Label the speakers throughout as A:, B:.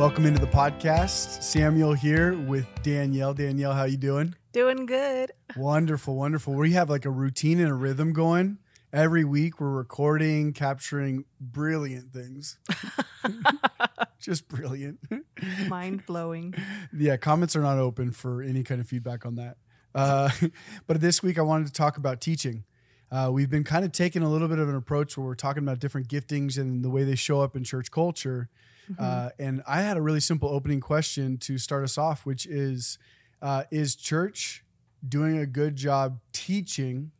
A: welcome into the podcast. Samuel here with Danielle. Danielle, how you doing?
B: Doing good.
A: Wonderful, wonderful. We have like a routine and a rhythm going. Every week we're recording, capturing brilliant things. Just brilliant.
B: Mind blowing.
A: yeah, comments are not open for any kind of feedback on that. Uh, but this week I wanted to talk about teaching. Uh, we've been kind of taking a little bit of an approach where we're talking about different giftings and the way they show up in church culture.
B: Mm-hmm.
A: Uh, and I had a really simple opening question to start us off, which is uh, Is church doing a good job teaching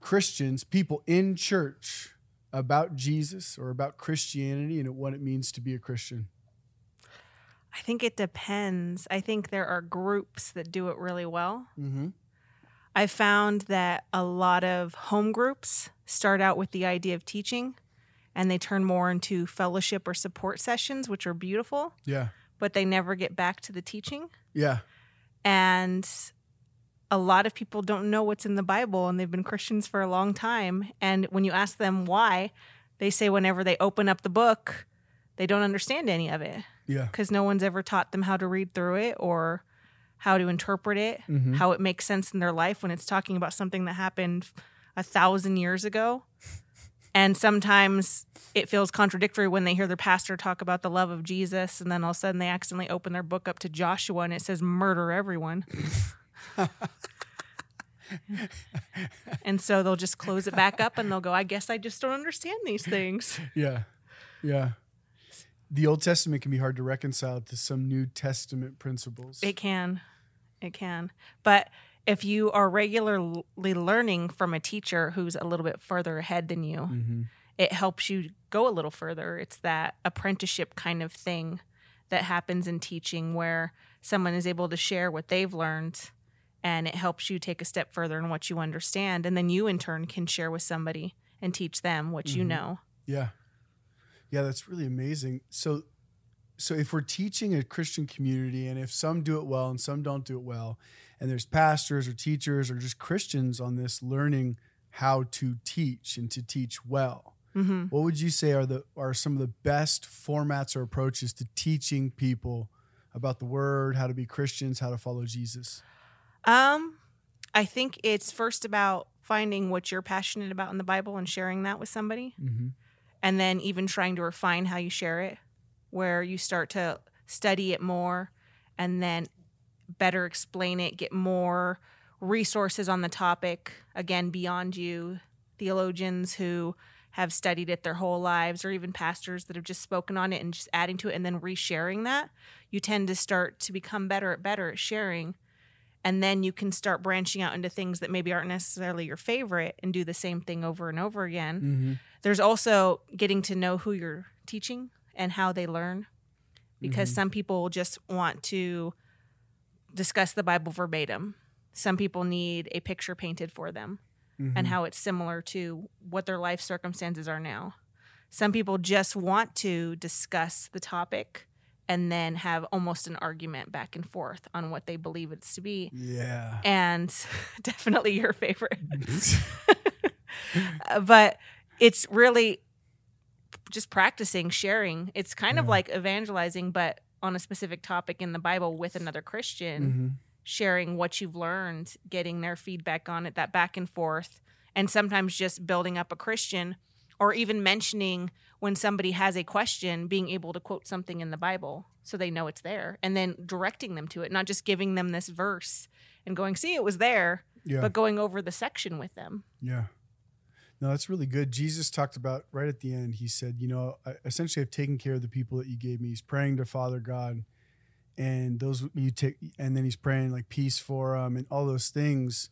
A: Christians, people in church, about Jesus or about Christianity and what it means to be a Christian?
B: I think it depends. I think there are groups that do it really well.
A: Mm-hmm.
B: I found that a lot of home groups start out with the idea of teaching and they turn more into fellowship or support sessions, which are beautiful,
A: Yeah.
B: but they never get back to the teaching.
A: Yeah.
B: And a lot of people don't know what's in the Bible and they've been Christians for a long time. And when you ask them why, they say whenever they open up the book, they don't understand any of it
A: Yeah.
B: because no one's ever taught them how to read through it or how to interpret it,
A: Mhm.
B: how it makes sense in their life when it's talking about something that happened a thousand years ago. And sometimes it feels contradictory when they hear their pastor talk about the love of Jesus, and then all of a sudden they accidentally open their book up to Joshua and it says, murder everyone. and so they'll just close it back up and they'll go, I guess I just don't understand these things.
A: Yeah. Yeah. The Old Testament can be hard to reconcile to some New Testament principles.
B: It can. It can. But if you are regularly learning from a teacher who's a little bit further ahead than you,
A: Mhm.
B: it helps you go a little further. It's that apprenticeship kind of thing that happens in teaching where someone is able to share what they've learned and it helps you take a step further in what you understand. And then you, in turn, can share with somebody and teach them what you
A: Mhm.
B: know.
A: Yeah. Yeah, that's really amazing. So so if we're teaching a Christian community and if some do it well and some don't do it well, and there's pastors or teachers or just Christians on this learning how to teach and to teach well,
B: hmm
A: what would you say are the are some of the best formats or approaches to teaching people about the word, how to be Christians, how to follow Jesus?
B: Um, I think it's first about finding what you're passionate about in the Bible and sharing that with somebody.
A: Mm-hmm.
B: and then even trying to refine how you share it, where you start to study it more and then better explain it, get more resources on the topic, again, beyond you, theologians who have studied it their whole lives, or even pastors that have just spoken on it and just adding to it and then resharing that. You tend to start to become better at better at sharing. And then you can start branching out into things that maybe aren't necessarily your favorite and do the same thing over and over again
A: Mm-hmm.
B: there's also getting to know who you're teaching and how they learn because
A: Mhm.
B: some people just want to discuss the bible verbatim. Some people need a picture painted for them
A: Mm-hmm.
B: and how it's similar to what their life circumstances are now. Some people just want to discuss the topic and then have almost an argument back and forth on what they believe it's to be.
A: Yeah.
B: and definitely your favorite. Uh, but it's really just practicing sharing. It's kind of like evangelizing but on a specific topic in the bible with another christian
A: mm-hmm.
B: sharing what you've learned getting their feedback on it that back and forth and sometimes just building up a christian or even mentioning when somebody has a question being able to quote something in the bible so they know it's there and then directing them to it not just giving them this verse and going see it was there
A: Yeah.
B: but going over the section with them
A: Yeah. No, that's really good. Jesus talked about right at the end, he said, You know, I essentially have taken care of the people that you gave me. He's praying to Father God, and those you take, and then he's praying like peace for them and all those things.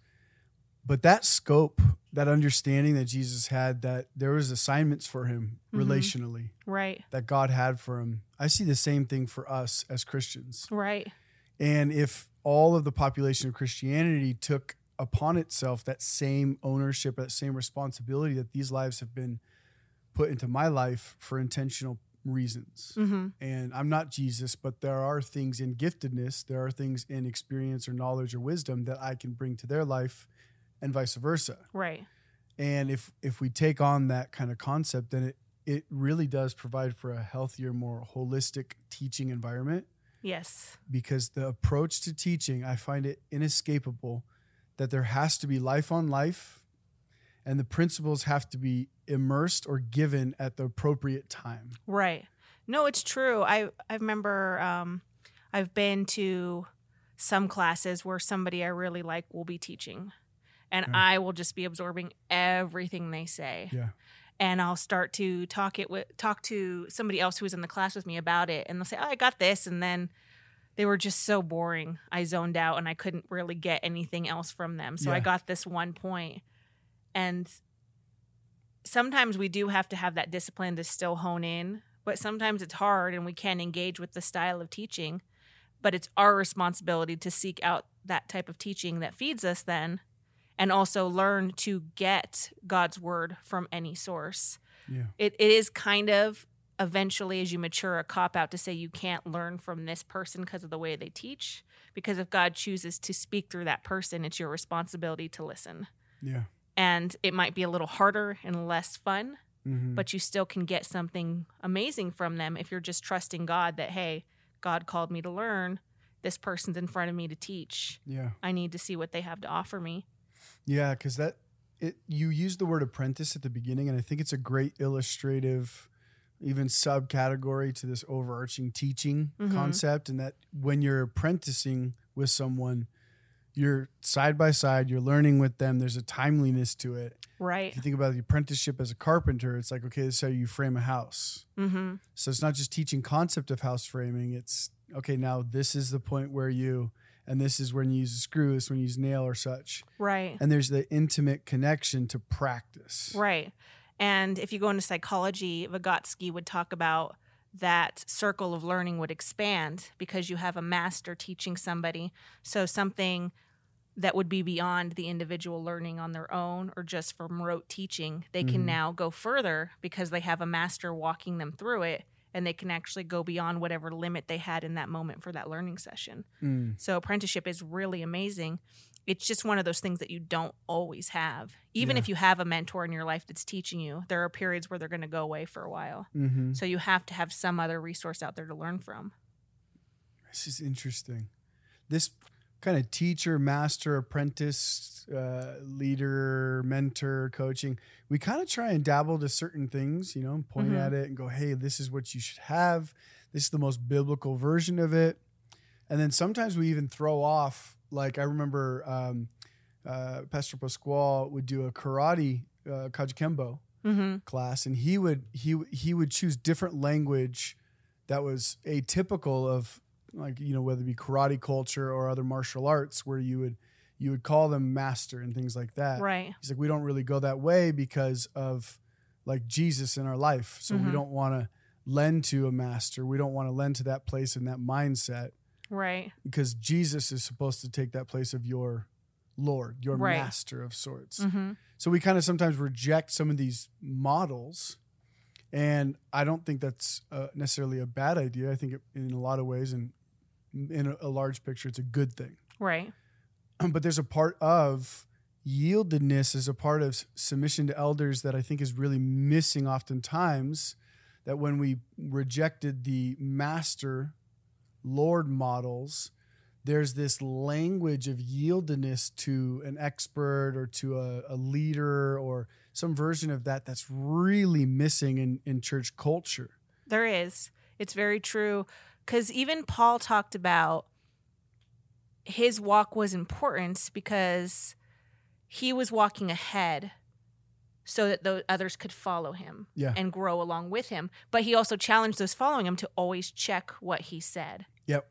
A: But that scope, that understanding that Jesus had, that there was assignments for him
B: Mhm.
A: relationally
B: right
A: that God had for him. I see the same thing for us as Christians.
B: right
A: And if all of the population of Christianity took upon itself that same ownership, that same responsibility that these lives have been put into my life for intentional reasons.
B: hmm
A: And I'm not Jesus, but there are things in giftedness, there are things in experience or knowledge or wisdom that I can bring to their life and vice versa.
B: right
A: And if if we take on that kind of concept, then it it really does provide for a healthier, more holistic teaching environment
B: Yes.
A: because the approach to teaching, I find it inescapable that there has to be life on life and the principles have to be immersed or given at the appropriate time.
B: Right. No, it's true. I I remember um, I've been to some classes where somebody I really like will be teaching, and
A: Yeah.
B: I will just be absorbing everything they say.
A: Yeah.
B: And I'll start to talk it with talk to somebody else who was in the class with me about it, and they'll say, "Oh, I got this," and then they were just so boring. I zoned out and I couldn't really get anything else from them. So I got this one point. point, and sometimes we do have to have that discipline to still hone in, but sometimes it's hard and we can't engage with the style of teaching. But it's our responsibility to seek out that type of teaching that feeds us then and also learn to get God's word from any source.
A: Yeah.
B: It, it is kind of eventually as you mature a cop out to say you can't learn from this person because of the way they teach because if God chooses to speak through that person it's your responsibility to listen
A: Yeah.
B: and it might be a little harder and less fun,
A: Mhm.
B: but you still can get something amazing from them if you're just trusting God that, hey, God called me to learn. This person's in front of me to teach.
A: yeah.
B: I need to see what they have to offer me.
A: Yeah, because that it you use the word apprentice at the beginning, and I think it's a great illustrative, even subcategory to this overarching teaching
B: Mhm.
A: concept. And that when you're apprenticing with someone, you're side by side, you're learning with them. There's a timeliness to it.
B: Right.
A: If you think about the apprenticeship as a carpenter, it's like okay, this is how you frame a house.
B: Mm-hmm.
A: So it's not just teaching concept of house framing. It's okay. Now this is the point where you, and this is when you use a screw. This is when you use nail or such
B: Right.
A: and there's the intimate connection to practice.
B: Right. And if you go into psychology, Vygotsky would talk about that circle of learning would expand because you have a master teaching somebody. So something that would be beyond the individual learning on their own or just from rote teaching, they can
A: Mhm.
B: now go further because they have a master walking them through it and they can actually go beyond whatever limit they had in that moment for that learning session.
A: Mm,
B: So apprenticeship is really amazing. It's just one of those things that you don't always have. Even
A: Yeah.
B: if you have a mentor in your life that's teaching you, there are periods where they're going to go away for a while.
A: hmm
B: So you have to have some other resource out there to learn from.
A: This is interesting. This kind of teacher, master, apprentice, uh, leader, mentor, coaching, we kind of try and dabble to certain things, you know, point
B: Mhm.
A: at it and go, hey, this is what you should have. This is the most biblical version of it. And then sometimes we even throw off, like I remember um, uh, Pastor Pasquale would do a karate, uh, Kajukenbo.
B: Mm-hmm.
A: class and he would he he would choose different language that was atypical of like you know whether it be karate culture or other martial arts where you would you would call them master and things like that
B: Right.
A: he's like we don't really go that way because of like jesus in our life so we
B: Mhm.
A: don't want to lend to a master we don't want to lend to that place and that mindset
B: Right.
A: because jesus is supposed to take that place of your lord your
B: Right.
A: master of sorts
B: Mm-hmm.
A: so we kind of sometimes reject some of these models. And I don't think that's uh, necessarily a bad idea. I think it, in a lot of ways and in a, a large picture, it's a good thing.
B: Right.
A: but there's a part of yieldedness as a part of submission to elders that I think is really missing oftentimes. That when we rejected the master Lord models, there's this language of yieldedness to an expert or to a, a leader or some version of that that's really missing in, in church culture.
B: There is. It's very true. Because even Paul talked about his walk was important because he was walking ahead so that the others could follow him
A: Yeah.
B: and grow along with him. But he also challenged those following him to always check what he said.
A: Yep.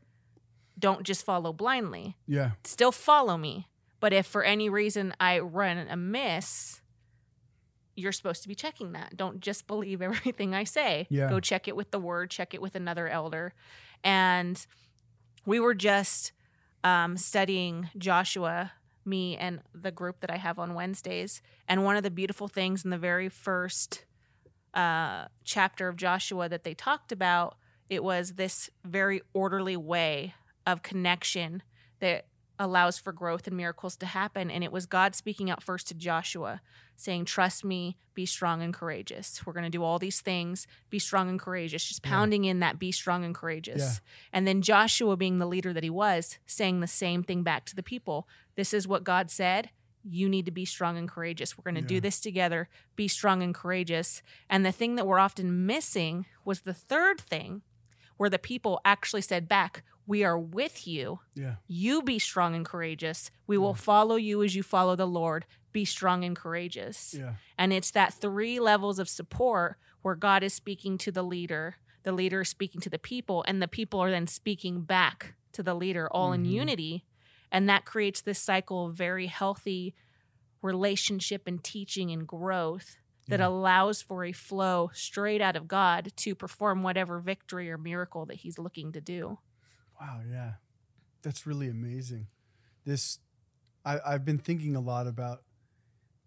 B: Don't just follow blindly.
A: Yeah.
B: Still follow me. But if for any reason I run amiss, you're supposed to be checking that. Don't just believe everything I say.
A: Yeah.
B: Go check it with the word, check it with another elder. And we were just um, studying Joshua, me and the group that I have on Wednesdays. And one of the beautiful things in the very first uh, chapter of Joshua that they talked about, it was this very orderly way of connection that allows for growth and miracles to happen. And it was God speaking out first to Joshua, saying, Trust me, be strong and courageous. We're going to do all these things, be strong and courageous, just
A: Yeah.
B: pounding in that be strong and courageous.
A: Yeah.
B: And then Joshua, being the leader that he was, saying the same thing back to the people. This is what God said. You need to be strong and courageous. We're going to
A: Yeah.
B: do this together. Be strong and courageous. And the thing that we're often missing was the third thing, where the people actually said back, We are with you.
A: Yeah.
B: You be strong and courageous. We will follow you as you follow the Lord. Be strong and courageous.
A: Yeah.
B: And it's that three levels of support where God is speaking to the leader, the leader is speaking to the people, and the people are then speaking back to the leader, all in
A: Mhm.
B: unity. And that creates this cycle of very healthy relationship and teaching and growth that
A: Yeah.
B: allows for a flow straight out of God to perform whatever victory or miracle that He's looking to do.
A: Wow, yeah. That's really amazing. This I, I've been thinking a lot about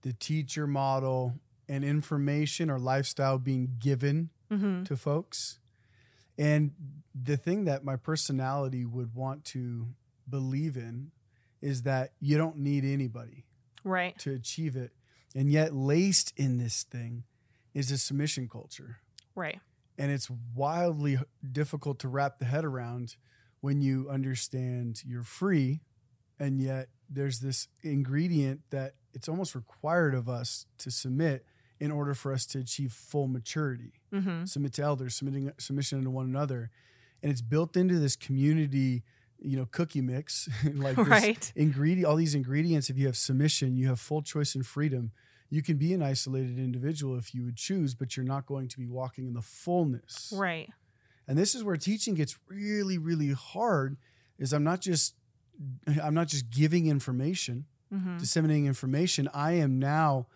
A: the teacher model and information or lifestyle being given
B: Mm-hmm.
A: to folks. And the thing that my personality would want to believe in is that you don't need anybody
B: Right.
A: to achieve it. And yet, laced in this thing is a submission culture.
B: Right.
A: And it's wildly difficult to wrap the head around when you understand you're free. And yet, there's this ingredient that it's almost required of us to submit in order for us to achieve full maturity
B: Mm-hmm.
A: submit to elders, submitting submission to one another, and it's built into this community, you know, cookie mix, like this
B: Right.
A: ingredient, all these ingredients. If you have submission, you have full choice and freedom. You can be an isolated individual if you would choose, but you're not going to be walking in the fullness.
B: Right.
A: And this is where teaching gets really, really hard. Is I'm not just I'm not just giving information,
B: Mm-hmm.
A: disseminating information. I am now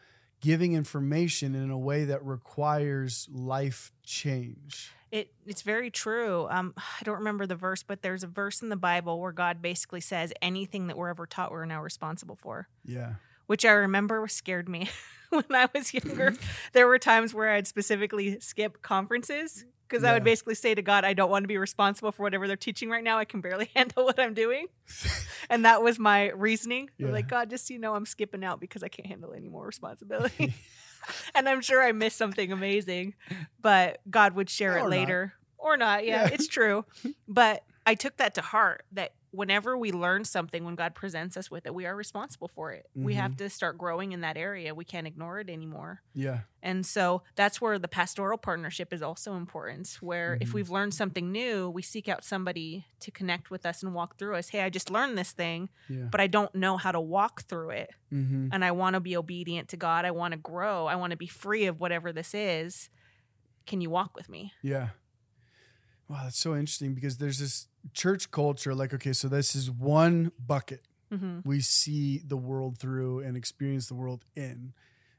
A: giving information in a way that requires life change.
B: It it's very true. Um, I don't remember the verse, but there's a verse in the Bible where God basically says anything that we're ever taught, we're now responsible for.
A: Yeah.
B: Which I remember scared me when I was younger. there were times where I'd specifically skip conferences because I would basically say to God, "I don't want to be responsible for whatever they're teaching right now. I can barely handle what I'm doing." and that was my reasoning.
A: Yeah.
B: Like, God, just so you know, I'm skipping out because I can't handle any more responsibility. and I'm sure I missed something amazing, but God would share
A: Or
B: it
A: not.
B: later or not. Yeah,
A: Yeah.
B: it's true. But I took that to heart that whenever we learn something, when God presents us with it, we are responsible for it. We
A: Mm-hmm.
B: have to start growing in that area. We can't ignore it anymore.
A: yeah.
B: And so that's where the pastoral partnership is also important. Where if
A: Mhm.
B: we've learned something new, we seek out somebody to connect with us and walk through us. Hey, I just learned this thing,
A: Yeah.
B: but I don't know how to walk through it
A: Mm-hmm.
B: and I want to be obedient to God. I want to grow. I want to be free of whatever this is. Can you walk with me?
A: Yeah. Wow, that's so interesting because there's this church culture like, okay, so this is one bucket
B: Mm-hmm.
A: we see the world through and experience the world in.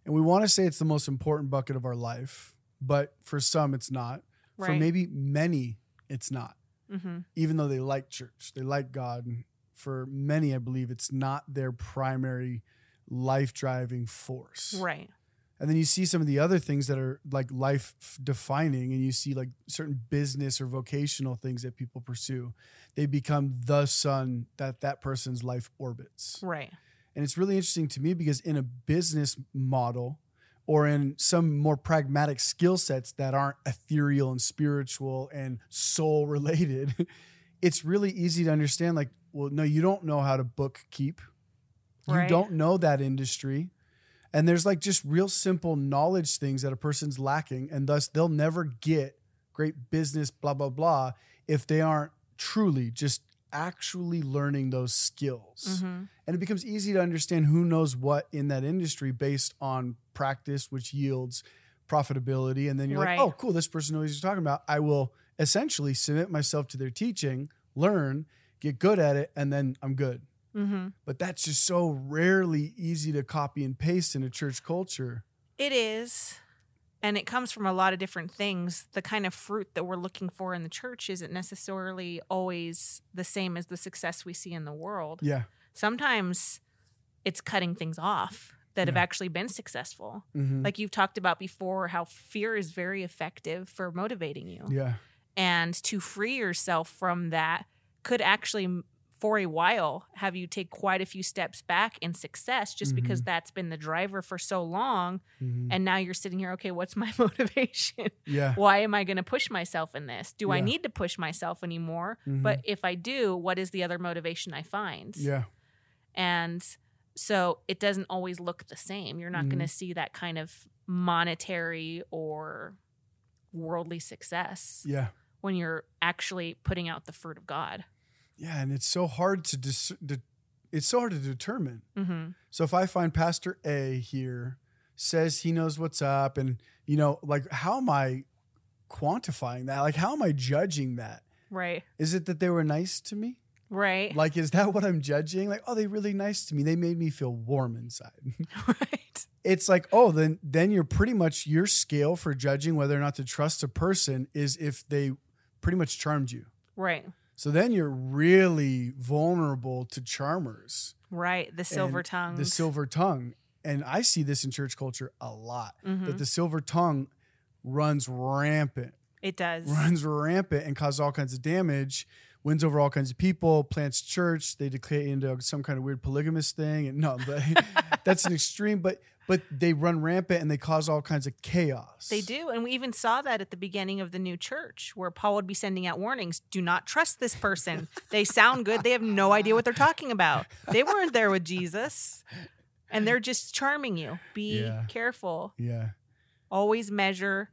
A: And we want to say it's the most important bucket of our life, but for some, it's not. For maybe many, it's not.
B: Mm-hmm.
A: even though they like church, they like God. And for many, I believe it's not their primary life driving force.
B: Right.
A: And then you see some of the other things that are like life defining, and you see like certain business or vocational things that people pursue. They become the sun that that person's life orbits.
B: Right.
A: And it's really interesting to me because in a business model or in some more pragmatic skill sets that aren't ethereal and spiritual and soul related, it's really easy to understand like, well, no, you don't know how to bookkeep. You
B: Right.
A: don't know that industry. And there's like just real simple knowledge things that a person's lacking. And thus they'll never get great business, blah, blah, blah, if they aren't truly just actually learning those skills
B: Mm-hmm.
A: and it becomes easy to understand who knows what in that industry based on practice which yields profitability and then you're
B: Right.
A: like oh cool this person knows what you're talking about i will essentially submit myself to their teaching learn get good at it and then i'm good
B: Mm-hmm.
A: but that's just so rarely easy to copy and paste in a church culture
B: It is. And it comes from a lot of different things. The kind of fruit that we're looking for in the church isn't necessarily always the same as the success we see in the world.
A: yeah
B: Sometimes it's cutting things off that have actually been successful.
A: Mhm.
B: Like you've talked about before, how fear is very effective for motivating you.
A: yeah
B: and to free yourself from that could actually for a while have you take quite a few steps back in success just because
A: Mhm.
B: that's been the driver for so long
A: Mhm.
B: and now you're sitting here okay what's my motivation
A: yeah.
B: why am i going to push myself in this do i need to push myself anymore
A: Mhm.
B: but if i do what is the other motivation i find
A: yeah.
B: and so it doesn't always look the same you're not going to see that kind of monetary or worldly success
A: Yeah.
B: when you're actually putting out the fruit of god
A: Yeah. And it's so hard to dis- de- it's so hard to determine.
B: hmm
A: So if I find Pastor A here says he knows what's up, and you know, like how am I quantifying that? Like how am I judging that?
B: right
A: Is it that they were nice to me?
B: right
A: Like, is that what I'm judging? Like, oh, they really nice to me. They made me feel warm inside.
B: right
A: it's like, oh, then then you're pretty much your scale for judging whether or not to trust a person is if they pretty much charmed you.
B: right
A: So then you're really vulnerable to charmers.
B: right the silver tongue
A: The silver tongue. And I see this in church culture a lot.
B: Mm-hmm.
A: That the silver tongue runs rampant,
B: it does
A: runs rampant and causes all kinds of damage, wins over all kinds of people, plants church, they declare into some kind of weird polygamous thing. And no, but that's an extreme, but but they run rampant and they cause all kinds of chaos.
B: They do. And we even saw that at the beginning of the new church where Paul would be sending out warnings do not trust this person. they sound good. They have no idea what they're talking about. They weren't there with Jesus. And they're just charming you. Be
A: Yeah.
B: careful.
A: Yeah.
B: Always measure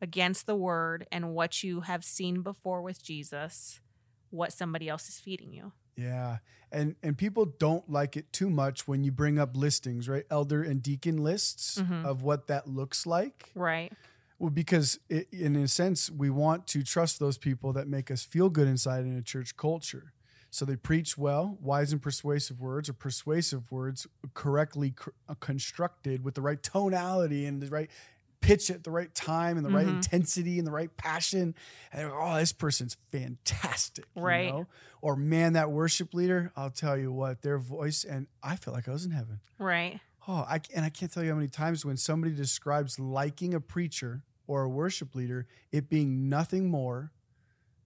B: against the word and what you have seen before with Jesus, what somebody else is feeding you.
A: Yeah. And and people don't like it too much when you bring up listings, right? Elder and deacon lists
B: Mhm.
A: of what that looks like.
B: Right.
A: Well, because it, in a sense, we want to trust those people that make us feel good inside in a church culture. So they preach well, wise and persuasive words, or persuasive words correctly cr- constructed with the right tonality and the right pitch at the right time and the right
B: Mhm.
A: intensity and the right passion. And they're, oh, this person's fantastic. you
B: Right.
A: know? Or man, that worship leader, I'll tell you what, their voice, and I feel like I was in heaven.
B: Right.
A: Oh, I and I can't tell you how many times when somebody describes liking a preacher or a worship leader, it being nothing more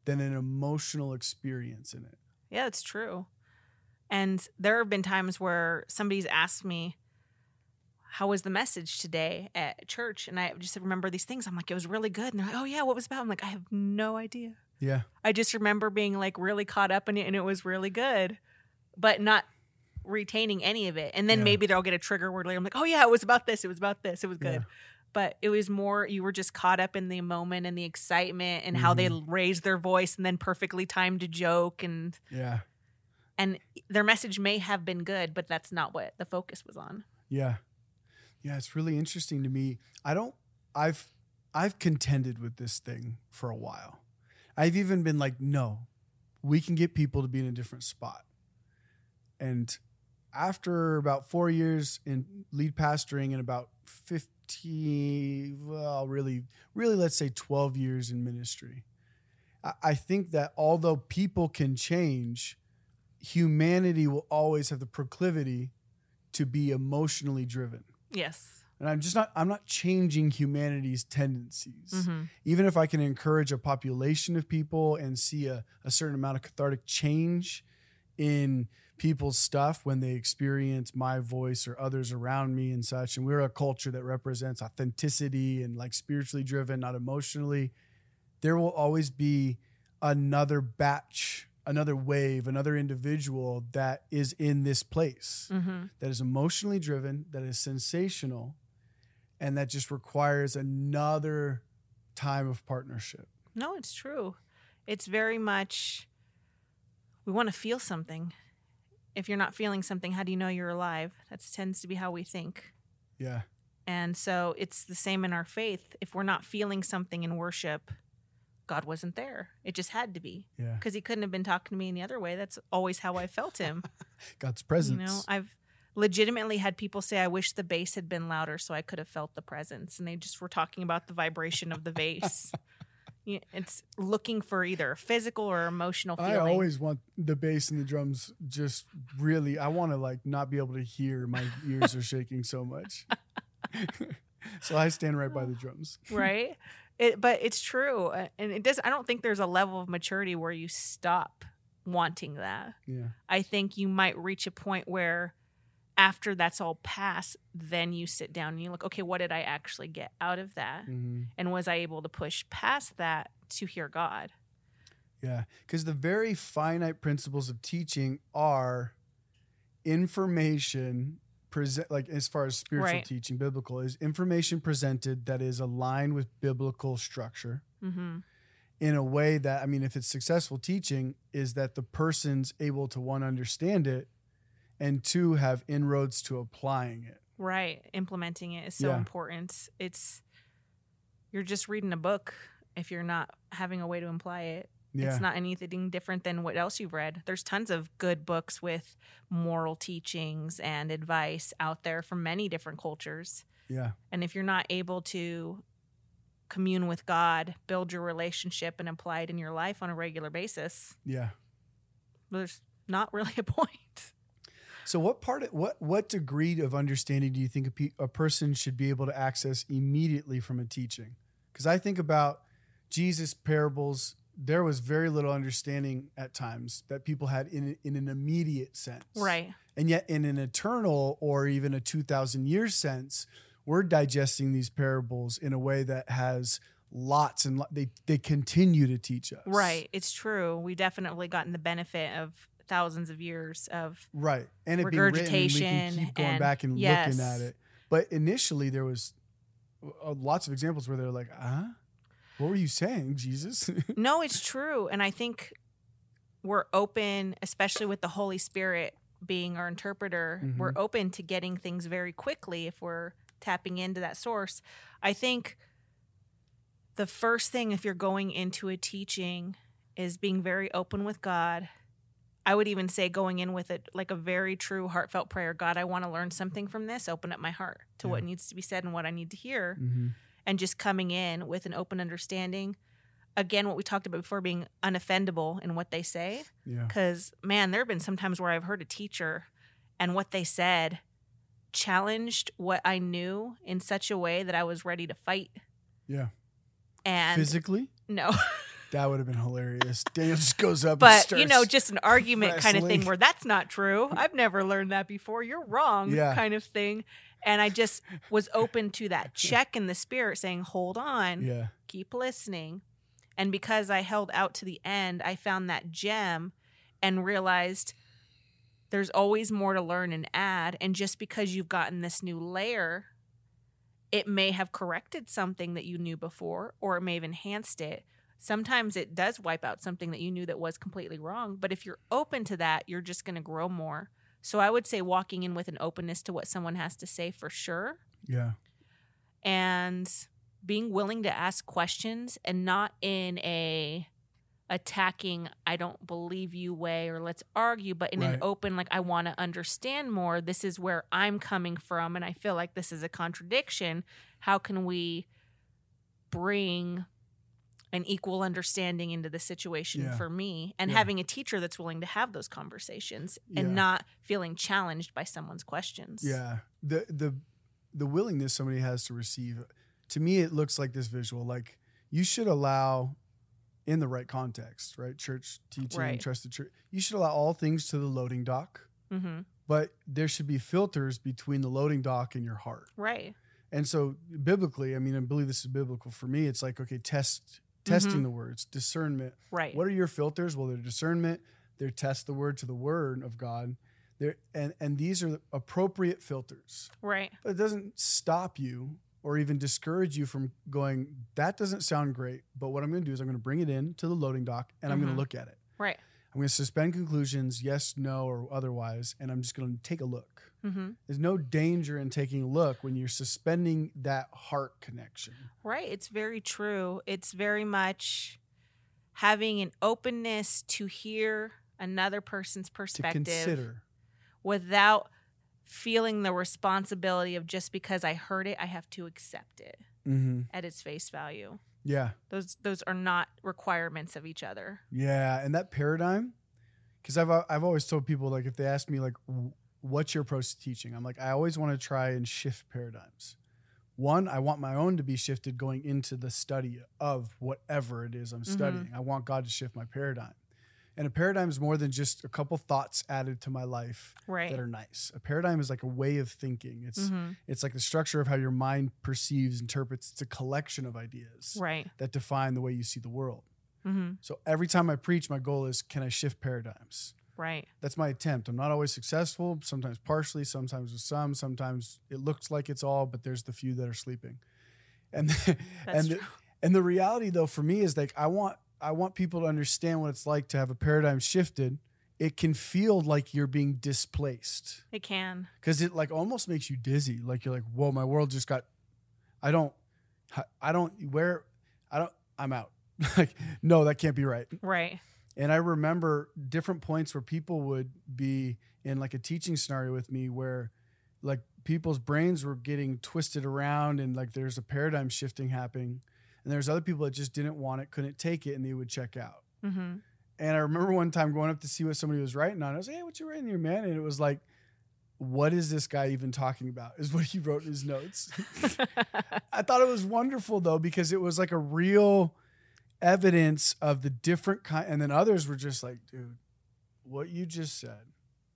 A: than an emotional experience in it.
B: Yeah, it's true. And there have been times where somebody's asked me, How was the message today at church? And I just remember these things. I'm like, It was really good. And they're like, Oh, yeah, what was it about? I'm like, I have no idea.
A: Yeah,
B: I just remember being like really caught up in it and it was really good, but not retaining any of it. And then
A: Yeah.
B: maybe they'll get a trigger word later. I'm like, Oh, yeah, it was about this. It was about this. It was good.
A: Yeah.
B: But it was more, you were just caught up in the moment and the excitement and how they mm-hmm. raised their voice and then perfectly timed a joke and
A: yeah,
B: and their message may have been good but that's not what the focus was on
A: yeah, yeah. It's really interesting to me. I don't. I've I've contended with this thing for a while. I've even been like, no, we can get people to be in a different spot. And after about four years in lead pastoring and about 50, well, really, really, let's say 12 years in ministry, I think that although people can change, humanity will always have the proclivity to be emotionally driven.
B: Yes
A: And I'm just not, I'm not changing humanity's tendencies
B: Mhm.
A: even if I can encourage a population of people and see a, a certain amount of cathartic change in people's stuff when they experience my voice or others around me and such, and we're a culture that represents authenticity and like spiritually driven, not emotionally, there will always be another batch, another wave, another individual that is in this place
B: Mhm.
A: that is emotionally driven, that is sensational, and that just requires another time of partnership.
B: no it's true it's very much we want to feel something if you're not feeling something how do you know you're alive that tends to be how we think
A: Yeah.
B: and so it's the same in our faith if we're not feeling something in worship god wasn't there it just had to be
A: Yeah.
B: because he couldn't have been talking to me any other way that's always how i felt him
A: God's presence.
B: You know, I've legitimately had people say, I wish the bass had been louder so I could have felt the presence. And they just were talking about the vibration of the bass. You- it's looking for either physical or emotional
A: I always want the bass and the drums just really I want to like not be able to hear my ears are shaking so much. so I stand right by the drums.
B: right? It, but it's true. Uh, And it does, I don't think there's a level of maturity where you stop wanting that.
A: Yeah.
B: I think you might reach a point where after that's all passed, then you sit down and you look, okay, what did I actually get out of that?
A: hmm
B: And was I able to push past that to hear God?
A: Yeah, because the very finite principles of teaching are information present, like as far as spiritual
B: Right.
A: teaching, biblical is information presented that is aligned with biblical structure
B: Mm-hmm.
A: in a way that I mean, if it's successful teaching, is that the person's able to one understand it, and two have inroads to applying it.
B: Right. Implementing it is so
A: Yeah.
B: important. It's, you're just reading a book if you're not having a way to imply it.
A: Yeah,
B: It's not anything different than what else you've read. There's tons of good books with moral teachings and advice out there from many different cultures.
A: yeah,
B: And if you're not able to commune with God, build your relationship, and apply it in your life on a regular basis,
A: yeah.
B: there's not really a point.
A: So, what part, what what degree of understanding do you think a, pe- a person should be able to access immediately from a teaching? Because I think about Jesus' parables, there was very little understanding at times that people had in in an immediate sense,
B: Right.
A: And yet, in an eternal or even a two thousand year sense, we're digesting these parables in a way that has lots and lo- they they continue to teach us,
B: Right. It's true. We definitely gotten the benefit of thousands of years of
A: Right. And it being written, and we can
B: Regurgitation
A: keep going
B: and-
A: back and
B: yes.
A: looking at it. But initially, there was uh, lots of examples where they're like, "Huh, what were you saying, Jesus?"
B: No, it's true. And I think we're open, especially with the Holy Spirit being our interpreter,
A: Mhm.
B: we're open to getting things very quickly if we're tapping into that source. I think the first thing, if you're going into a teaching, is being very open with God. I would even say going in with it like a very true heartfelt prayer God, I want to learn something from this. Open up my heart to what needs to be said and what I need to hear
A: hmm
B: and just coming in with an open understanding. Again, what we talked about before being unoffendable in what they say.
A: Yeah.
B: Because, man, there have been some times where I've heard a teacher and what they said challenged what I knew in such a way that I was ready to fight.
A: Yeah.
B: And
A: Physically,
B: no,
A: that would have been hilarious. Daniel just goes up,
B: but
A: starts,
B: you know, just an argument kind of thing where that's not true. I've never learned that before. You're wrong,
A: Yeah.
B: kind of thing. And I just was open to that check in the spirit saying, hold on.
A: yeah,
B: keep listening. And because I held out to the end, I found that gem and realized there's always more to learn and add. And just because you've gotten this new layer, it may have corrected something that you knew before, or it may have enhanced it. Sometimes it does wipe out something that you knew that was completely wrong. But if you're open to that, you're just going to grow more. So I would say walking in with an openness to what someone has to say for sure.
A: Yeah,
B: and being willing to ask questions and not in a attacking i don't believe you way or let's argue but in
A: Right.
B: an open like i want to understand more. This is where i'm coming from and i feel like this is a contradiction. How can we bring an equal understanding into the situation
A: Yeah.
B: for me and
A: Yeah.
B: having a teacher that's willing to have those conversations and
A: Yeah.
B: not feeling challenged by someone's questions
A: yeah. The the the willingness somebody has to receive. To me, it looks like this visual. Like you should allow, in the right context, right? Church teaching,
B: Right.
A: trusted church. You should allow all things to the loading dock.
B: hmm
A: but there should be filters between the loading dock and your heart.
B: right
A: And so biblically, I mean, I believe this is biblical for me. It's like, okay, test testing
B: Mhm.
A: the words, discernment.
B: right
A: What are your filters? Well, they're discernment, they're test the word to the word of God. They're, and, and these are appropriate filters.
B: right
A: But it doesn't stop you or even discourage you from going, that doesn't sound great. But what I'm going to do is I'm going to bring it in to the loading dock and I'm going to look at it.
B: right
A: I'm going to suspend conclusions, yes, no, or otherwise, and I'm just going to take a look.
B: Hmm
A: There's no danger in taking a look when you're suspending that heart connection.
B: Right. It's very true. It's very much having an openness to hear another person's
A: To
B: perspective
A: consider.
B: without feeling the responsibility of just because I heard it, I have to accept it
A: Mm-hmm.
B: at its face value.
A: Yeah.
B: Those those are not requirements of each other.
A: Yeah. And that paradigm, because I've, I've always told people, like, if they ask me, like, "W- what's your approach to teaching? I'm like, I always want to try and shift paradigms. One, I want my own to be shifted going into the study of whatever it is I'm
B: Mhm.
A: studying. I want God to shift my paradigm. And a paradigm is more than just a couple thoughts added to my life
B: Right.
A: that are nice. A paradigm is like a way of thinking. It's
B: Mhm.
A: it's like the structure of how your mind perceives, interprets. It's a collection of ideas
B: Right.
A: that define the way you see the world.
B: hmm
A: So every time I preach, my goal is can I shift paradigms?
B: Right.
A: That's my attempt. I'm not always successful, sometimes partially, sometimes with some, sometimes it looks like it's all, but there's the few that are sleeping. And
B: That's
A: and the, and the reality though for me is like I want I want people to understand what it's like to have a paradigm shifted. It can feel like you're being displaced
B: It can.
A: because it like almost makes you dizzy. Like you're like, whoa, my world just got. I don't, I don't where, I don't. I'm out. like no, that can't be right.
B: Right.
A: And I remember different points where people would be in like a teaching scenario with me where like people's brains were getting twisted around and like there's a paradigm shifting happening. And there's other people that just didn't want it, couldn't take it, and they would check out.
B: hmm
A: And I remember one time going up to see what somebody was writing on. I was like, hey, what you writing here, man? And it was like, what is this guy even talking about? Is what he wrote in his notes. I thought it was wonderful though because it was like a real evidence of the different kind. And then others were just like, dude, what you just said,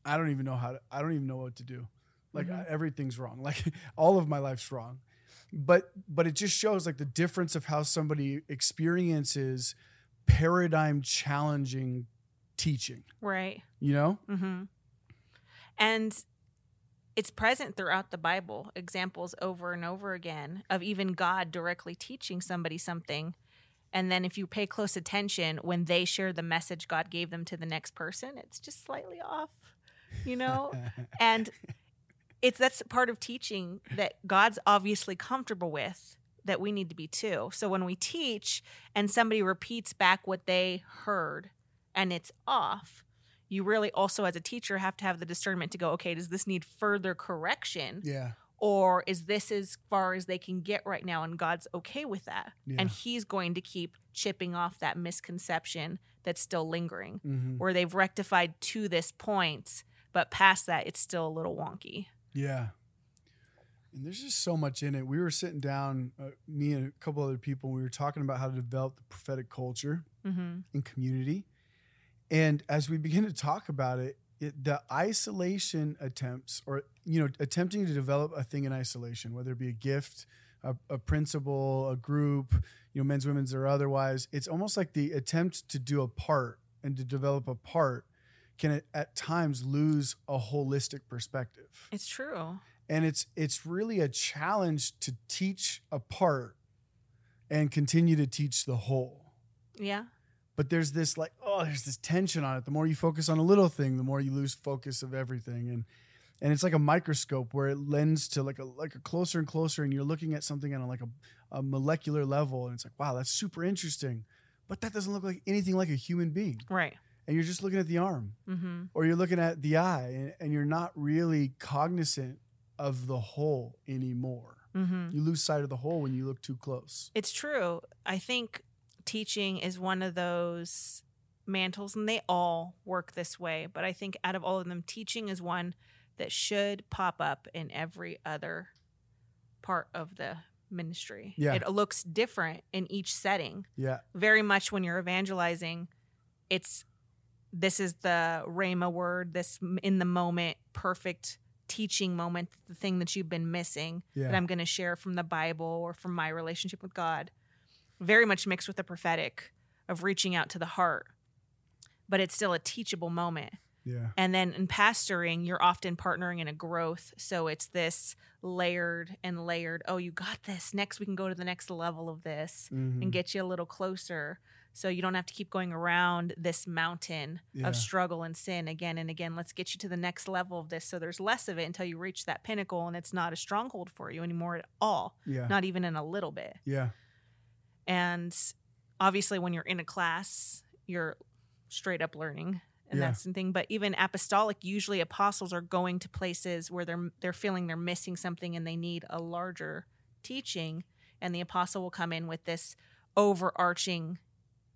A: I don't even know how to. I don't even know what to do. Like
B: Mhm.
A: I- everything's wrong. Like all of my life's wrong. But but it just shows like the difference of how somebody experiences paradigm challenging teaching.
B: right.
A: You know?
B: hmm And it's present throughout the Bible, examples over and over again of even God directly teaching somebody something. And then if you pay close attention, when they share the message God gave them to the next person, it's just slightly off, you know? and it's that's part of teaching that God's obviously comfortable with that we need to be too. So when we teach and somebody repeats back what they heard and it's off, you really also as a teacher have to have the discernment to go, okay, does this need further correction
A: yeah.
B: Or is this as far as they can get right now and God's okay with that?
A: Yeah.
B: And he's going to keep chipping off that misconception that's still lingering
A: Mhm.
B: where they've rectified to this point, but past that it's still a little wonky.
A: Yeah. And there's just so much in it. We were sitting down, uh, me and a couple other people, and we were talking about how to develop the prophetic culture
B: Mm-hmm.
A: in community. And as we begin to talk about it, it, the isolation attempts, or you know, attempting to develop a thing in isolation, whether it be a gift, a, a principle, a group, you know, men's, women's, or otherwise, it's almost like the attempt to do a part and to develop a part can at, at times lose a holistic perspective
B: It's true.
A: and it's it's really a challenge to teach a part and continue to teach the whole
B: Yeah.
A: but there's this like oh there's this tension on it the more you focus on a little thing the more you lose focus of everything and and it's like a microscope where it lends to like a like a closer and closer and you're looking at something on a, like a, a molecular level and it's like wow that's super interesting but that doesn't look like anything like a human being
B: Right.
A: and you're just looking at the arm
B: Mm-hmm.
A: or you're looking at the eye and, and you're not really cognizant of the whole anymore.
B: Mm-hmm.
A: You lose sight of the whole when you look too close.
B: It's true. I think teaching is one of those mantles, and they all work this way. But I think out of all of them, teaching is one that should pop up in every other part of the ministry.
A: Yeah.
B: It looks different in each setting.
A: Yeah.
B: Very much when you're evangelizing, it's this is the Rhema word, this in the moment, perfect teaching moment, the thing that you've been missing
A: Yeah.
B: that I'm going to share from the Bible or from my relationship with God. Very much mixed with the prophetic of reaching out to the heart, but it's still a teachable moment.
A: yeah.
B: And then in pastoring, you're often partnering in a growth. So it's this layered and layered. Oh, you got this. Next, we can go to the next level of this
A: Mhm.
B: and get you a little closer. So you don't have to keep going around this mountain
A: Yeah.
B: of struggle and sin again and again. Let's get you to the next level of this. So there's less of it until you reach that pinnacle and it's not a stronghold for you anymore at all,
A: Yeah.
B: not even in a little bit.
A: yeah.
B: And obviously, when you're in a class, you're straight up learning. And
A: Yeah.
B: that's the thing. But even apostolic, usually apostles are going to places where they're they're feeling they're missing something and they need a larger teaching. And the apostle will come in with this overarching,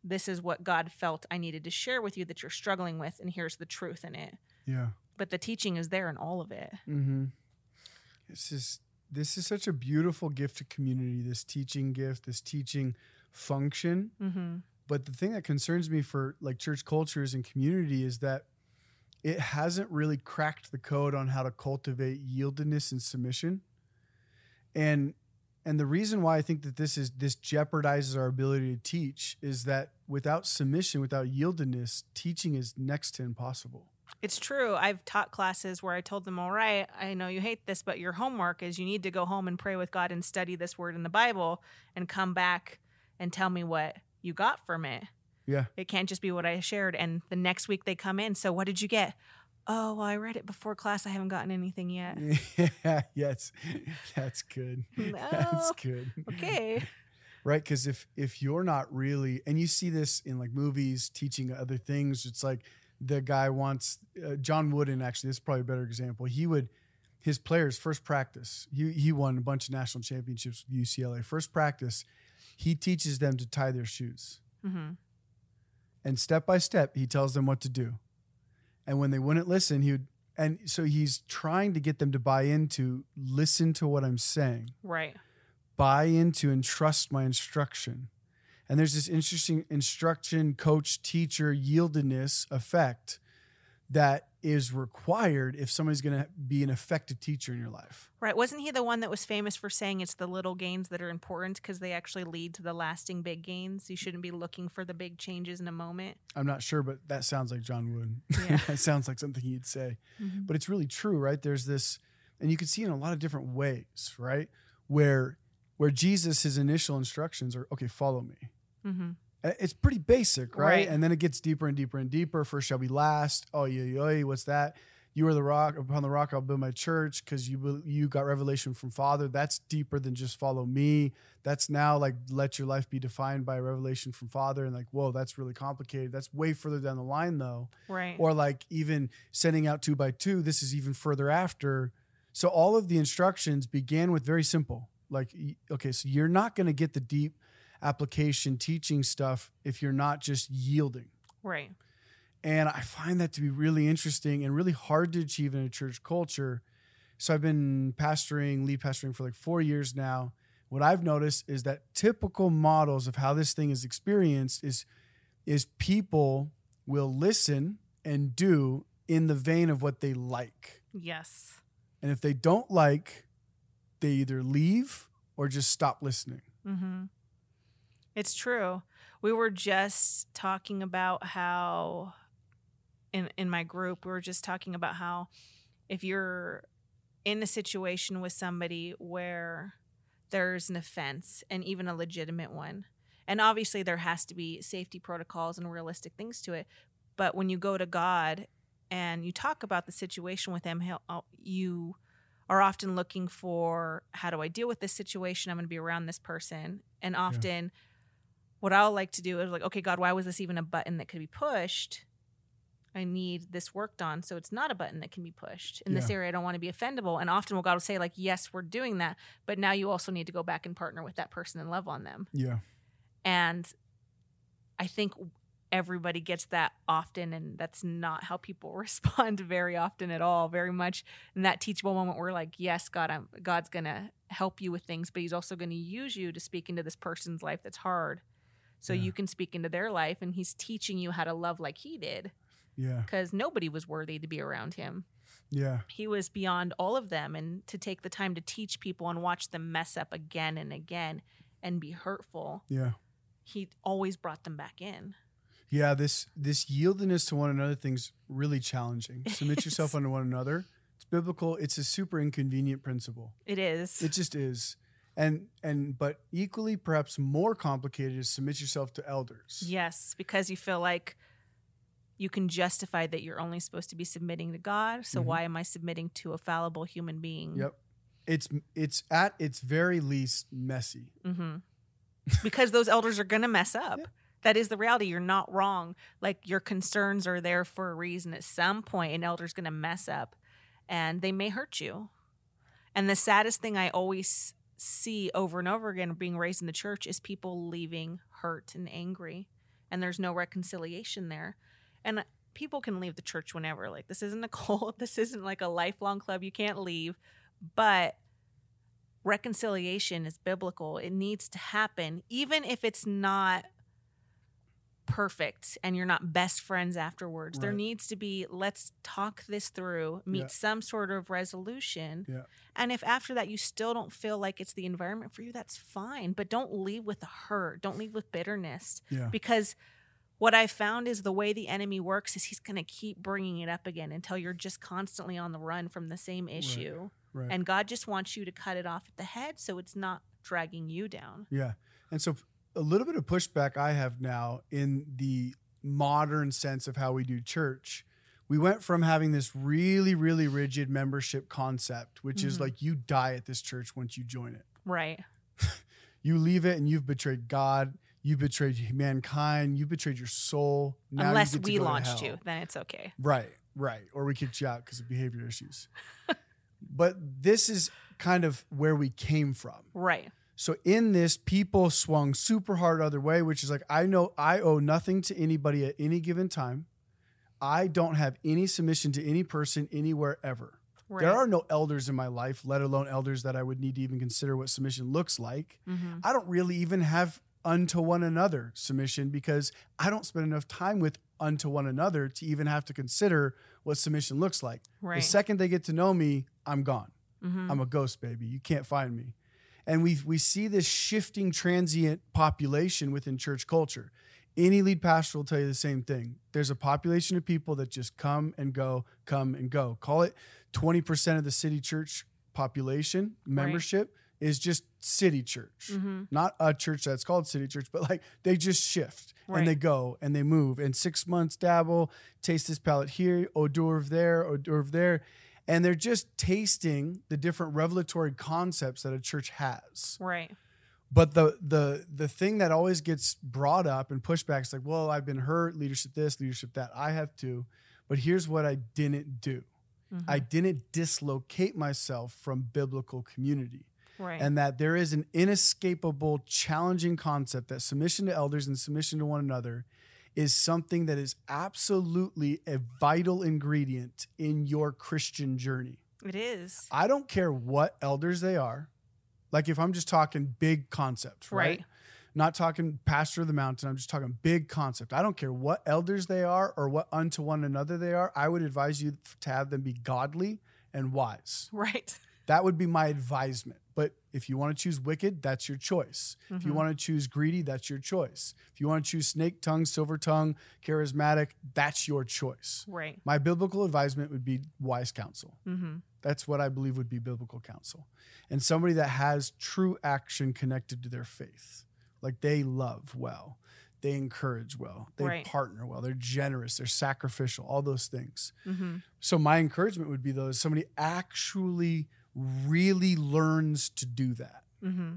B: this is what God felt I needed to share with you that you're struggling with, and here's the truth in it.
A: Yeah.
B: But the teaching is there in all of it.
A: Mm-hmm. This is this is such a beautiful gift to community. This teaching gift, this teaching function.
B: Mm-hmm.
A: But the thing that concerns me for like church cultures and community is that it hasn't really cracked the code on how to cultivate yieldedness and submission. And and the reason why I think that this is this jeopardizes our ability to teach is that without submission, without yieldedness, teaching is next to impossible.
B: It's true. I've taught classes where I told them, all right, I know you hate this, but your homework is you need to go home and pray with God and study this word in the Bible and come back and tell me what you got from it.
A: Yeah.
B: It can't just be what I shared. And the next week they come in. So what did you get? Oh, well, I read it before class. I haven't gotten anything yet.
A: Yeah, yes. That's good. That's good.
B: Okay.
A: right because if if you're not really and you see this in like movies teaching other things it's like the guy wants uh, john wooden actually this is probably a better example he would his players first practice he, he won a bunch of national championships with ucla first practice he teaches them to tie their shoes
B: hmm
A: and step by step he tells them what to do and when they wouldn't listen he would and so he's trying to get them to buy into listen to what i'm saying
B: Right.
A: buy into and trust my instruction. And there's this interesting instruction, coach, teacher, yieldedness effect that is required if somebody's going to be an effective teacher in your life.
B: Right. Wasn't he the one that was famous for saying it's the little gains that are important because they actually lead to the lasting big gains? You shouldn't be looking for the big changes in a moment.
A: I'm not sure, but that sounds like John Wood.
B: Yeah.
A: that sounds like something he'd say. But it's really true, right? There's this, and you can see in a lot of different ways, right? Where where Jesus, his initial instructions are, okay, follow me.
B: Mm-hmm.
A: Uh, It's pretty basic, right?
B: Right.
A: And then it gets deeper and deeper and deeper. First shall be last. Oh, yeah, yeah, what's that? You are the rock. Upon the rock, I'll build my church because you you got revelation from Father. That's deeper than just follow me. That's now like let your life be defined by revelation from Father. And like, whoa, that's really complicated. That's way further down the line, though.
B: Right.
A: Or like even sending out two by two. This is even further after. So all of the instructions began with very simple. Like, okay, so you're not going to get the deep application teaching stuff if you're not just yielding.
B: right.
A: And I find that to be really interesting and really hard to achieve in a church culture. So I've been pastoring, lead pastoring for like four years now. What I've noticed is that typical models of how this thing is experienced is is people will listen and do in the vein of what they like.
B: Yes.
A: And if they don't like, they either leave or just stop listening.
B: Mm-hmm. It's true. We were just talking about how in in my group we were just talking about how if you're in a situation with somebody where there's an offense and even a legitimate one and obviously there has to be safety protocols and realistic things to it but when you go to god and you talk about the situation with him he'll, uh, you are often looking for how do i deal with this situation i'm going to be around this person and often what i'll like to do is like okay god why was this even a button that could be pushed I need this worked on so it's not a button that can be pushed. In this area, I don't want to be offendable. And often, will God will say, like, yes, we're doing that, but now you also need to go back and partner with that person and love on them.
A: Yeah.
B: And I think everybody gets that often, and that's not how people respond very often at all. Very much in that teachable moment, we're like, yes, God, I'm, God's gonna help you with things, but He's also going to use you to speak into this person's life that's hard, so
A: Yeah.
B: you can speak into their life, and He's teaching you how to love like He did
A: Yeah.
B: because nobody was worthy to be around him.
A: Yeah.
B: He was beyond all of them, and to take the time to teach people and watch them mess up again and again and be hurtful,
A: Yeah.
B: he always brought them back in.
A: Yeah, this this yieldedness to one another thing's really challenging. Submit yourself unto one another. It's biblical. It's a super inconvenient principle.
B: It is.
A: It just is. And and but equally perhaps more complicated is submit yourself to elders.
B: yes, because you feel like you can justify that you're only supposed to be submitting to God. So
A: Mhm.
B: why am I submitting to a fallible human being?
A: Yep. It's it's at its very least messy.
B: hmm because those elders are going to mess up.
A: Yeah.
B: That is the reality. You're not wrong. Like your concerns are there for a reason. At some point, an elder's going to mess up and they may hurt you. And the saddest thing I always see over and over again being raised in the church is people leaving hurt and angry. And there's no reconciliation there. And people can leave the church whenever. Like, this isn't a cult. This isn't like a lifelong club. You can't leave. But reconciliation is biblical. It needs to happen, even if it's not perfect and you're not best friends afterwards. There needs to be let's talk this through, meet
A: Yeah.
B: some sort of resolution.
A: Yeah.
B: And if after that you still don't feel like it's the environment for you, that's fine. But don't leave with a hurt. Don't leave with bitterness
A: Yeah.
B: because what I found is the way the enemy works is he's going to keep bringing it up again until you're just constantly on the run from the same issue.
A: Right.
B: And God just wants you to cut it off at the head so it's not dragging you down.
A: Yeah. And so a little bit of pushback I have now in the modern sense of how we do church. We went from having this really, really rigid membership concept, which is
B: Mhm.
A: like you die at this church once you join it.
B: Right.
A: You leave it and you've betrayed God, you betrayed mankind, you betrayed your soul. Now
B: Unless
A: to
B: we launched you, then it's okay.
A: Right, right. Or we kicked you out because of behavior issues. but this is kind of where we came from.
B: Right.
A: So in this, people swung super hard other way, which is like I know I owe nothing to anybody at any given time. I don't have any submission to any person anywhere ever.
B: Right.
A: There are no elders in my life, let alone elders that I would need to even consider what submission looks like.
B: Mhm.
A: I don't really even have unto one another submission because I don't spend enough time with unto one another to even have to consider what submission looks like.
B: Right.
A: The second they get to know me, I'm gone.
B: Mhm.
A: I'm a ghost baby. You can't find me. And we we see this shifting transient population within church culture. Any lead pastor will tell you the same thing. There's a population of people that just come and go, come and go. Call it 20% of the city church population membership is just city church.
B: Mhm.
A: Not a church that's called city church, but like they just shift
B: Right.
A: and they go and they move. And six months dabble, taste this palate here, hors d'oeuvre there, hors d'oeuvre there. And they're just tasting the different revelatory concepts that a church has.
B: Right.
A: But the the the thing that always gets brought up and pushed back is like, well, I've been hurt, leadership this, leadership that. I have to, But here's what I didn't do.
B: Mhm.
A: I didn't dislocate myself from biblical community
B: right.
A: and that there is an inescapable, challenging concept that submission to elders and submission to one another is something that is absolutely a vital ingredient in your Christian journey.
B: it is.
A: I don't care what elders they are. Like if I'm just talking big concept, right?
B: Right.
A: Not talking pastor of the mountain, I'm just talking big concept. I don't care what elders they are or what unto one another they are. I would advise you to have them be godly and wise.
B: Right.
A: That would be my advisement. But if you want to choose wicked, that's your choice. If you
B: Mhm.
A: want to choose greedy, that's your choice. If you want to choose snake tongue, silver tongue, charismatic, that's your choice.
B: Right.
A: My biblical advisement would be wise counsel.
B: Mm-hmm.
A: That's what I believe would be biblical counsel. And somebody that has true action connected to their faith. Like they love well, they encourage well, they
B: Right.
A: partner well, they're generous, they're sacrificial, all those things.
B: Mm-hmm.
A: So my encouragement would be though, is somebody actually really learns to do that.
B: Mm-hmm.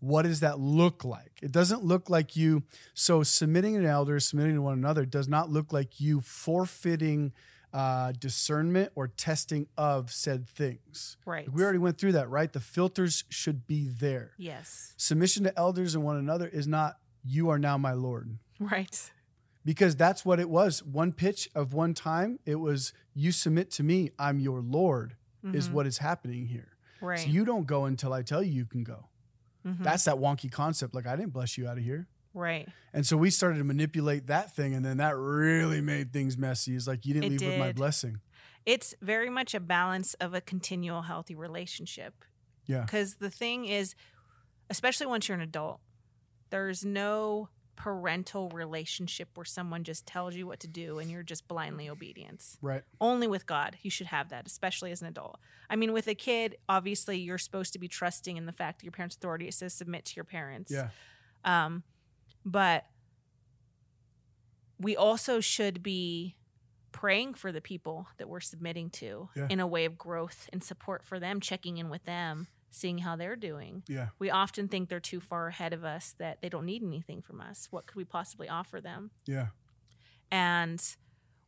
A: What does that look like? It doesn't look like you. So submitting an elder, submitting to one another, does not look like you forfeiting uh, discernment or testing of said things.
B: Right.
A: We already went through that, right? The filters should be there.
B: Yes.
A: Submission to elders and one another is not you are now my Lord
B: Right.
A: because that's what it was. One pitch of one time, it was you submit to me, I'm your Lord, is
B: Mhm.
A: what is happening here.
B: Right.
A: So you don't go until I tell you you can go.
B: Mhm.
A: That's that wonky concept. Like, I didn't bless you out of here.
B: right.
A: And so we started to manipulate that thing. And then that really made things messy. Is like, you didn't
B: It
A: leave with my blessing.
B: It's very much a balance of a continual healthy relationship.
A: Yeah.
B: Because the thing is, especially once you're an adult, there's no parental relationship where someone just tells you what to do and you're just blindly obedience.
A: Right.
B: Only with God, you should have that, especially as an adult. I mean, with a kid, obviously, you're supposed to be trusting in the fact that your parents' authority. It says submit to your parents.
A: Yeah.
B: Um, but we also should be praying for the people that we're submitting to
A: Yeah.
B: in a way of growth and support for them, checking in with them, seeing how they're doing.
A: Yeah.
B: We often think they're too far ahead of us, that they don't need anything from us. What could we possibly offer them?
A: Yeah.
B: And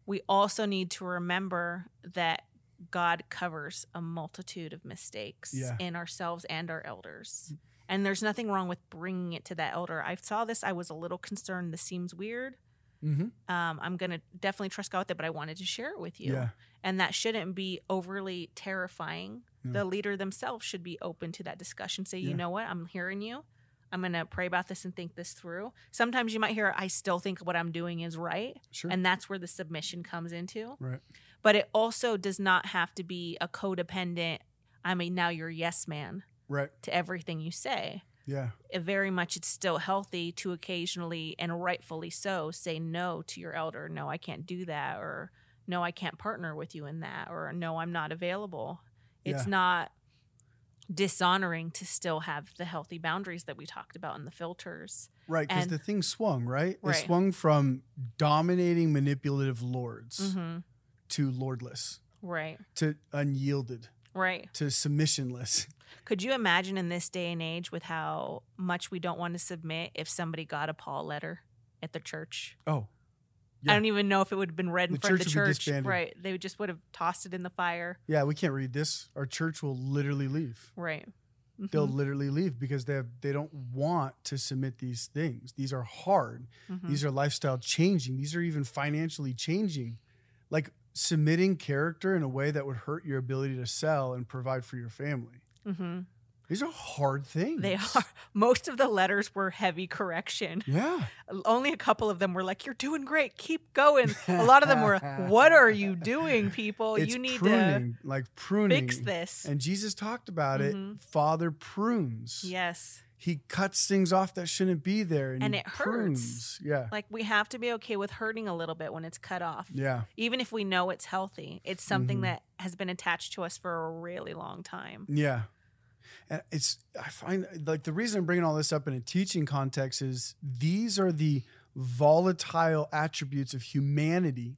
B: we also need to remember that God covers a multitude of mistakes
A: Yeah.
B: in ourselves and our elders. And there's nothing wrong with bringing it to that elder. I saw this, I was a little concerned. This seems weird.
A: Mm-hmm.
B: Um, I'm going to definitely trust God with it, but I wanted to share it with you.
A: Yeah.
B: And that shouldn't be overly terrifying.
A: Yeah.
B: The leader themselves should be open to that discussion. Say,
A: Yeah.
B: you know what? I'm hearing you. I'm going to pray about this and think this through. Sometimes you might hear, I still think what I'm doing is right.
A: Sure.
B: And that's where the submission comes into.
A: right.
B: But it also does not have to be a codependent, I mean, now you're yes man
A: Right.
B: to everything you say.
A: Yeah.
B: It very much it's still healthy to occasionally and rightfully so say no to your elder. No, I can't do that. Or no, I can't partner with you in that. Or no, I'm not available. It's
A: Yeah.
B: not dishonoring to still have the healthy boundaries that we talked about in the filters.
A: Right. Because the thing swung, right?
B: Right.
A: It swung from dominating, manipulative lords
B: hmm
A: to lordless,
B: Right.
A: to unyielded,
B: Right.
A: to submissionless.
B: Could you imagine in this day and age with how much we don't want to submit if somebody got a Paul letter at the church?
A: Oh,
B: I don't even know if it would have been read in
A: The
B: front of the
A: church would be
B: church.
A: disbanded.
B: Right. They would just would have tossed it in the fire.
A: yeah, we can't read this. Our church will literally leave.
B: Right.
A: They'll
B: Mhm.
A: literally leave because they have, they don't want to submit these things. These are hard.
B: Mhm.
A: These are lifestyle changing. These are even financially changing. Like submitting character in a way that would hurt your ability to sell and provide for your family.
B: Mhm.
A: These are hard things.
B: They are. Most of the letters were heavy correction.
A: Yeah.
B: Only a couple of them were like, "You're doing great. Keep going." A lot of them were, "What are you doing, people?
A: it's
B: you need
A: pruning, like
B: to
A: pruning.
B: fix this."
A: And Jesus talked about it.
B: Mhm.
A: Father prunes.
B: yes.
A: He cuts things off that shouldn't be there, and,
B: And it hurts.
A: prunes. Yeah.
B: Like we have to be okay with hurting a little bit when it's cut off.
A: Yeah.
B: Even if we know it's healthy. It's something
A: Mhm.
B: that has been attached to us for a really long time.
A: Yeah. And it's, I find like the reason I'm bringing all this up in a teaching context is these are the volatile attributes of humanity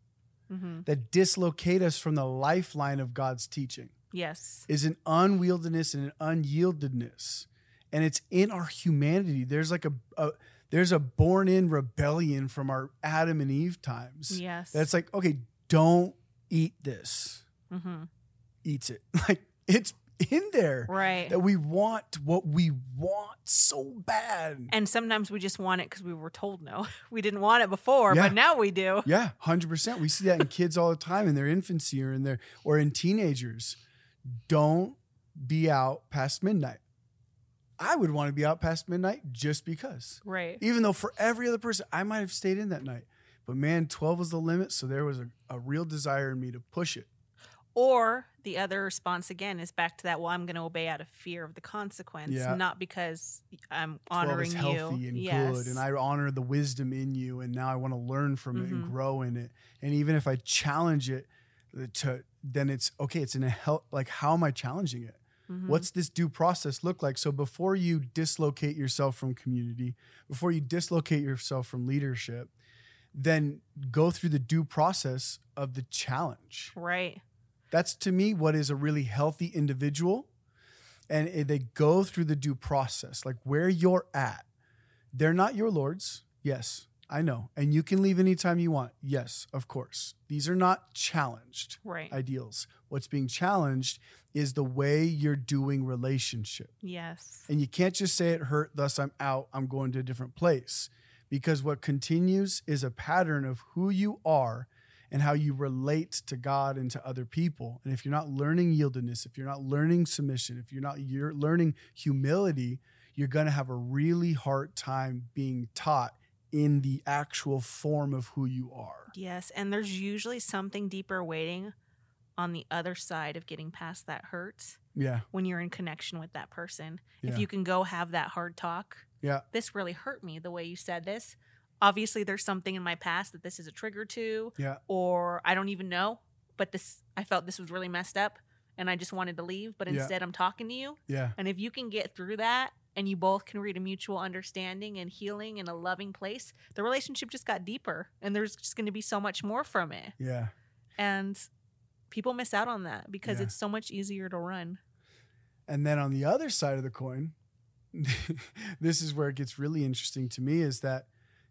B: Mhm.
A: that dislocate us from the lifeline of God's teaching
B: Yes.
A: is an unwieldiness and an unyieldedness. And it's in our humanity. There's like a, a there's a born in rebellion from our Adam and Eve times.
B: Yes.
A: That's like, okay, don't eat this.
B: Mm-hmm.
A: Eats it. Like it's in there.
B: Right.
A: that we want what we want so bad.
B: And sometimes we just want it because we were told no. We didn't want it before,
A: Yeah.
B: but now we do.
A: yeah, hundred percent. We see that in kids all the time in their infancy or in their or in teenagers. Don't be out past midnight. I would want to be out past midnight just because.
B: Right.
A: Even though for every other person, I might have stayed in that night. But man, 12 was the limit. So there was a, a real desire in me to push it.
B: Or the other response again is back to that. Well, I'm going to obey out of fear of the consequence,
A: Yeah.
B: not because I'm
A: 12
B: honoring you.
A: healthy and
B: yes.
A: good. And I honor the wisdom in you. And now I want to learn from it and
B: Mhm.
A: grow in it. And even if I challenge it, uh, to then it's okay. It's in a hell. Like, how am I challenging it?
B: Mhm.
A: What's this due process look like? So before you dislocate yourself from community, before you dislocate yourself from leadership, then go through the due process of the challenge.
B: right?
A: That's to me what is a really healthy individual. And they go through the due process, like where you're at. They're not your lords. Yes, I know. And you can leave anytime you want. Yes, of course. These are not challenged
B: Right.
A: ideals. What's being challenged is the way you're doing relationship.
B: yes.
A: And you can't just say it hurt, thus I'm out, I'm going to a different place. Because what continues is a pattern of who you are and how you relate to God and to other people. And if you're not learning yieldedness, if you're not learning submission, if you're not you're learning humility, you're going to have a really hard time being taught in the actual form of who you are.
B: Yes. And there's usually something deeper waiting on the other side of getting past that hurt
A: Yeah.
B: when you're in connection with that person.
A: Yeah.
B: If you can go have that hard talk,
A: Yeah.
B: this really hurt me the way you said this. Obviously, there's something in my past that this is a trigger to,
A: Yeah.
B: or I don't even know, but this, I felt this was really messed up and I just wanted to leave, but
A: Yeah.
B: instead I'm talking to you.
A: Yeah.
B: And if you can get through that and you both can read a mutual understanding and healing in a loving place, the relationship just got deeper and there's just going to be so much more from it.
A: Yeah.
B: And people miss out on that because
A: Yeah.
B: it's so much easier to run.
A: And then on the other side of the coin, this is where it gets really interesting to me is that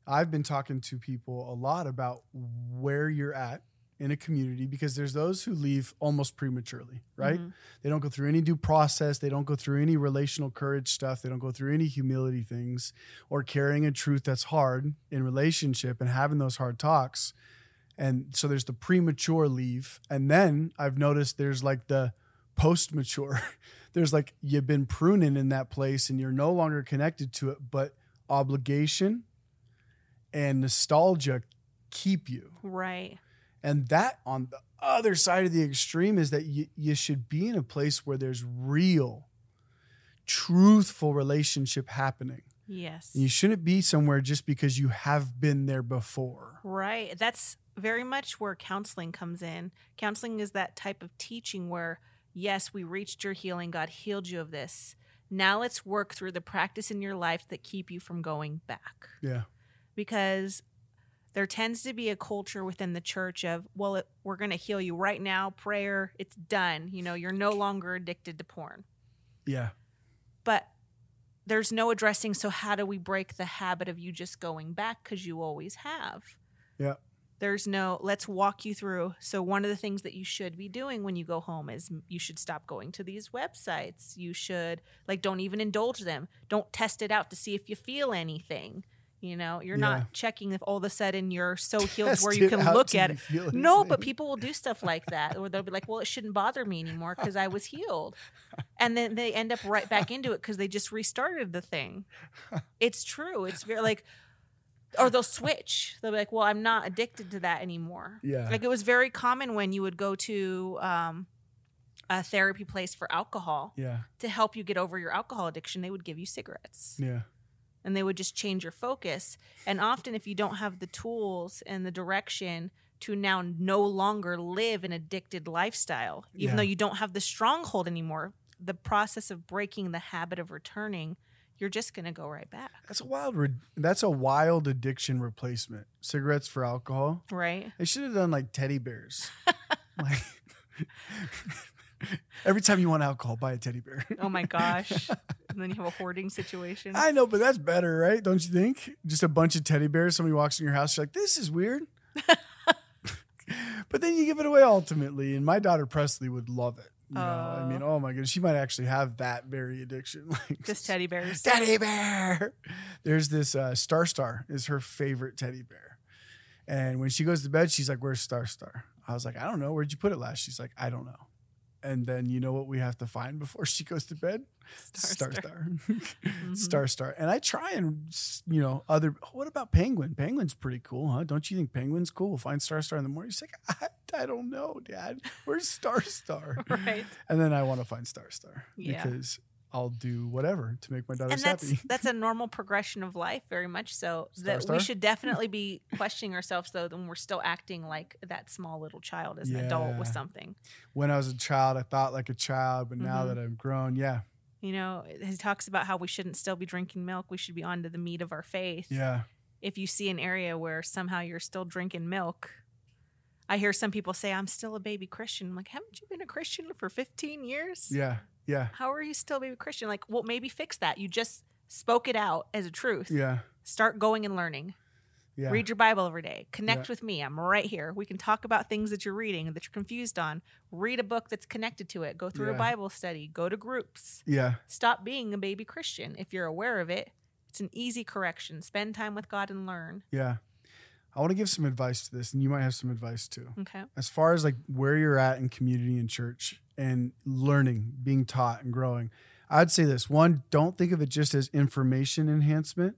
A: I've been talking to people a lot about where you're at in a community because there's those who leave almost prematurely, right?
B: Mhm.
A: They don't go through any due process, they don't go through any relational courage stuff, they don't go through any humility things or carrying a truth that's hard in relationship and having those hard talks. And so there's the premature leave. And then I've noticed there's like the post mature. There's like you've been pruning in that place and you're no longer connected to it, but obligation and nostalgia keep you.
B: Right.
A: And that on the other side of the extreme is that you, you should be in a place where there's real, truthful relationship happening.
B: Yes.
A: And you shouldn't be somewhere just because you have been there before.
B: Right. That's very much where counseling comes in. Counseling is that type of teaching where, yes, we reached your healing, God healed you of this. Now let's work through the practice in your life that keep you from going back.
A: Yeah.
B: Because there tends to be a culture within the church of, well, it, we're going to heal you right now, prayer, it's done. You know, you're no longer addicted to porn.
A: Yeah.
B: But there's no addressing, so how do we break the habit of you just going back because you always have?
A: Yeah.
B: There's no, let's walk you through. So, one of the things that you should be doing when you go home is you should stop going to these websites. You should, like, don't even indulge them. Don't test it out to see if you feel anything. You know, you're
A: Yeah.
B: not checking if all of a sudden you're so healed
A: Test
B: where you can look at it. No, but people will do stuff like that, or they'll be like, "Well, it shouldn't bother me anymore because I was healed," and then they end up right back into it because they just restarted the thing. It's true. It's very like, or they'll switch. They'll be like, "Well, I'm not addicted to that anymore."
A: Yeah.
B: Like it was very common when you would go to um, a therapy place for alcohol
A: Yeah.
B: to help you get over your alcohol addiction. They would give you cigarettes
A: Yeah.
B: And they would just change your focus. And often, if you don't have the tools and the direction to now no longer live an addicted lifestyle, even
A: Yeah.
B: though you don't have the stronghold anymore, the process of breaking the habit of returning, you're just going to go right back.
A: That's a wild. Re- that's a wild addiction replacement. Cigarettes for alcohol.
B: Right?
A: They should have done like teddy bears. like every time you want alcohol, buy a teddy bear.
B: Oh my gosh. and then you have a hoarding situation.
A: I know, but that's better, right? Don't you think? Just a bunch of teddy bears. Somebody walks in your house, you're like, "This is weird." but then you give it away ultimately, and my daughter Presley would love it. You know, I mean, oh my goodness, she might actually have that very addiction. Like
B: just teddy bears.
A: teddy bear. There's this uh, Star Star is her favorite teddy bear, and when she goes to bed, she's like, "Where's Star Star?" I was like, "I don't know. Where'd you put it last?" She's like, "I don't know." And then you know what we have to find before she goes to bed? Star Star.
B: Mhm.
A: Star Star. And I try and you know other. What about Penguin? Penguin's pretty cool, huh? Don't you think Penguin's cool? We'll find Star Star in the morning. She's like, I, I don't know, Dad. Where's Star Star?
B: Right.
A: and then I want to find Star Star
B: Yeah.
A: because I'll do whatever to make my
B: and
A: daughters
B: that's
A: happy.
B: that's a normal progression of life very much so
A: Star,
B: that
A: star?
B: we should definitely be questioning ourselves though when we're still acting like that small little child as an adult with something.
A: When I was a child, I thought like a child, but now
B: Mhm.
A: that I'm grown, yeah,
B: you know he talks about how we shouldn't still be drinking milk we should be on to the meat of our faith.
A: Yeah,
B: if you see an area where somehow you're still drinking milk i hear some people say i'm still a baby christian. I'm like haven't you been a christian for 15 years?
A: Yeah, yeah,
B: how are you still a baby christian like well maybe fix that you just spoke it out as a truth
A: yeah,
B: start going and learning
A: yeah.
B: Read your Bible every day. Connect
A: Yeah.
B: with me. I'm right here. We can talk about things that you're reading and that you're confused on. Read a book that's connected to it. Go through
A: Yeah.
B: a Bible study. Go to groups.
A: yeah,
B: Stop being a baby Christian. If you're aware of it, it's an easy correction. Spend time with God and learn.
A: yeah. I want to give some advice to this, and you might have some advice too.
B: Okay.
A: As far as like where you're at in community and church and learning, being taught and growing, I'd say this: one, don't think of it just as information enhancement.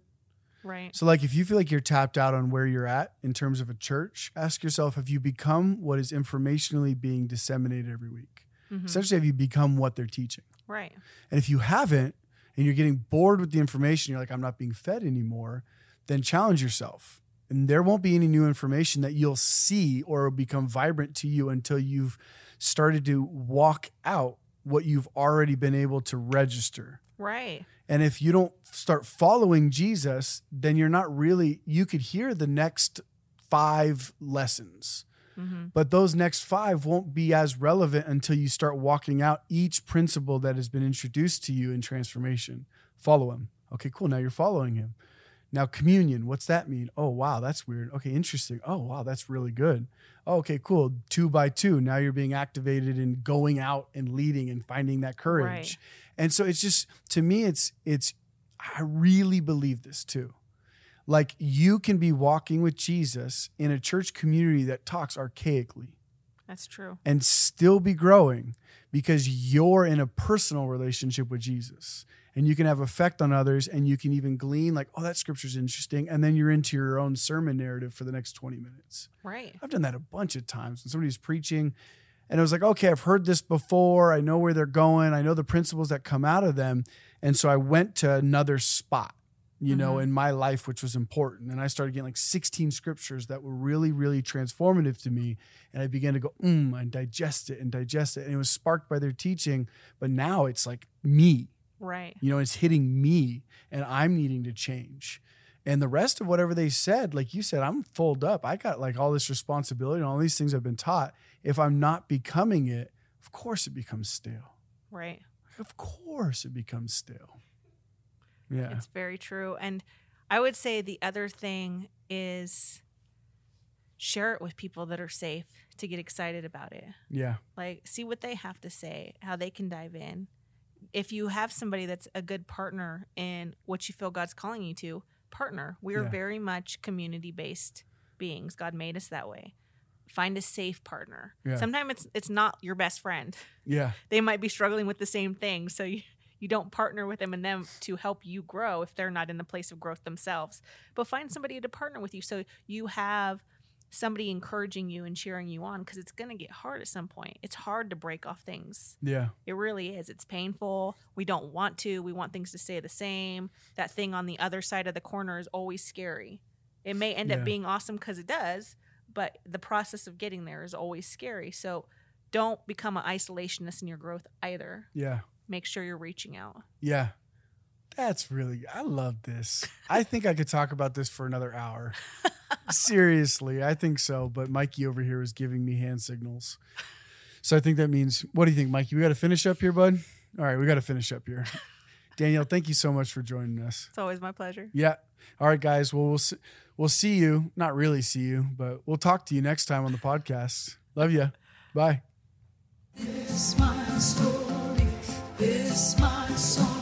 B: Right.
A: So, like, if you feel like you're tapped out on where you're at in terms of a church, ask yourself: Have you become what is informationally being disseminated every week?
B: Mhm.
A: Essentially, have you become what they're teaching?
B: Right.
A: And if you haven't, and you're getting bored with the information, you're like, I'm not being fed anymore, then challenge yourself. And there won't be any new information that you'll see or become vibrant to you until you've started to walk out what you've already been able to register.
B: Right.
A: And if you don't start following Jesus, then you're not really, you could hear the next five lessons
B: hmm
A: but those next five won't be as relevant until you start walking out each principle that has been introduced to you in transformation. Follow him. Okay, cool. Now you're following him. Now, communion, what's that mean? Oh, wow, that's weird. Okay, interesting. Oh, wow, that's really good. Oh, okay, cool. Two by two. Now you're being activated and going out and leading and finding that courage.
B: Right.
A: And so it's just, to me, it's, it's, I really believe this too. Like you can be walking with Jesus in a church community that talks archaically.
B: That's true.
A: and still be growing because you're in a personal relationship with Jesus and you can have effect on others and you can even glean like oh that scripture's interesting and then you're into your own sermon narrative for the next 20 minutes.
B: Right.
A: i've done that a bunch of times when somebody's preaching and it was like okay i've heard this before. I know where they're going. I know the principles that come out of them. And so i went to another spot you know
B: Mhm.
A: in my life which was important and i started getting like 16 scriptures that were really really transformative to me and i began to go mm and digest it and digest it and it was sparked by their teaching but now it's like me
B: Right.
A: you know, it's hitting me and I'm needing to change. And the rest of whatever they said, like you said, I'm fulled up. I got like all this responsibility and all these things I've been taught. If I'm not becoming it, of course it becomes stale.
B: Right.
A: Of course it becomes stale. Yeah.
B: It's very true. And I would say the other thing is share it with people that are safe to get excited about it.
A: Yeah.
B: Like, see what they have to say, how they can dive in. If you have somebody that's a good partner in what you feel God's calling you to, partner. We are
A: Yeah.
B: very much community based beings. God made us that way. Find a safe partner.
A: Yeah.
B: Sometimes it's it's not your best friend.
A: Yeah.
B: They might be struggling with the same thing, so you you don't partner with them and them to help you grow if they're not in the place of growth themselves. But find somebody to partner with you so you have somebody encouraging you and cheering you on because it's going to get hard at some point. It's hard to break off things.
A: Yeah.
B: It really is. It's painful. We don't want to. We want things to stay the same. That thing on the other side of the corner is always scary. It may end
A: Yeah.
B: up being awesome because it does, but the process of getting there is always scary. So don't become an isolationist in your growth either.
A: Yeah.
B: Make sure you're reaching out.
A: Yeah. That's really, I love this. I think I could talk about this for another hour. Seriously, I think so. But Mikey over here is giving me hand signals. So I think that means, what do you think, Mikey? We got to finish up here, bud? All right, we got to finish up here. Danielle, thank you so much for joining us.
B: It's always my pleasure.
A: Yeah. All right, guys. Well, we'll see, we'll see you. Not really see you, but we'll talk to you next time on the podcast. Love you. Bye.
C: This my story, this my song.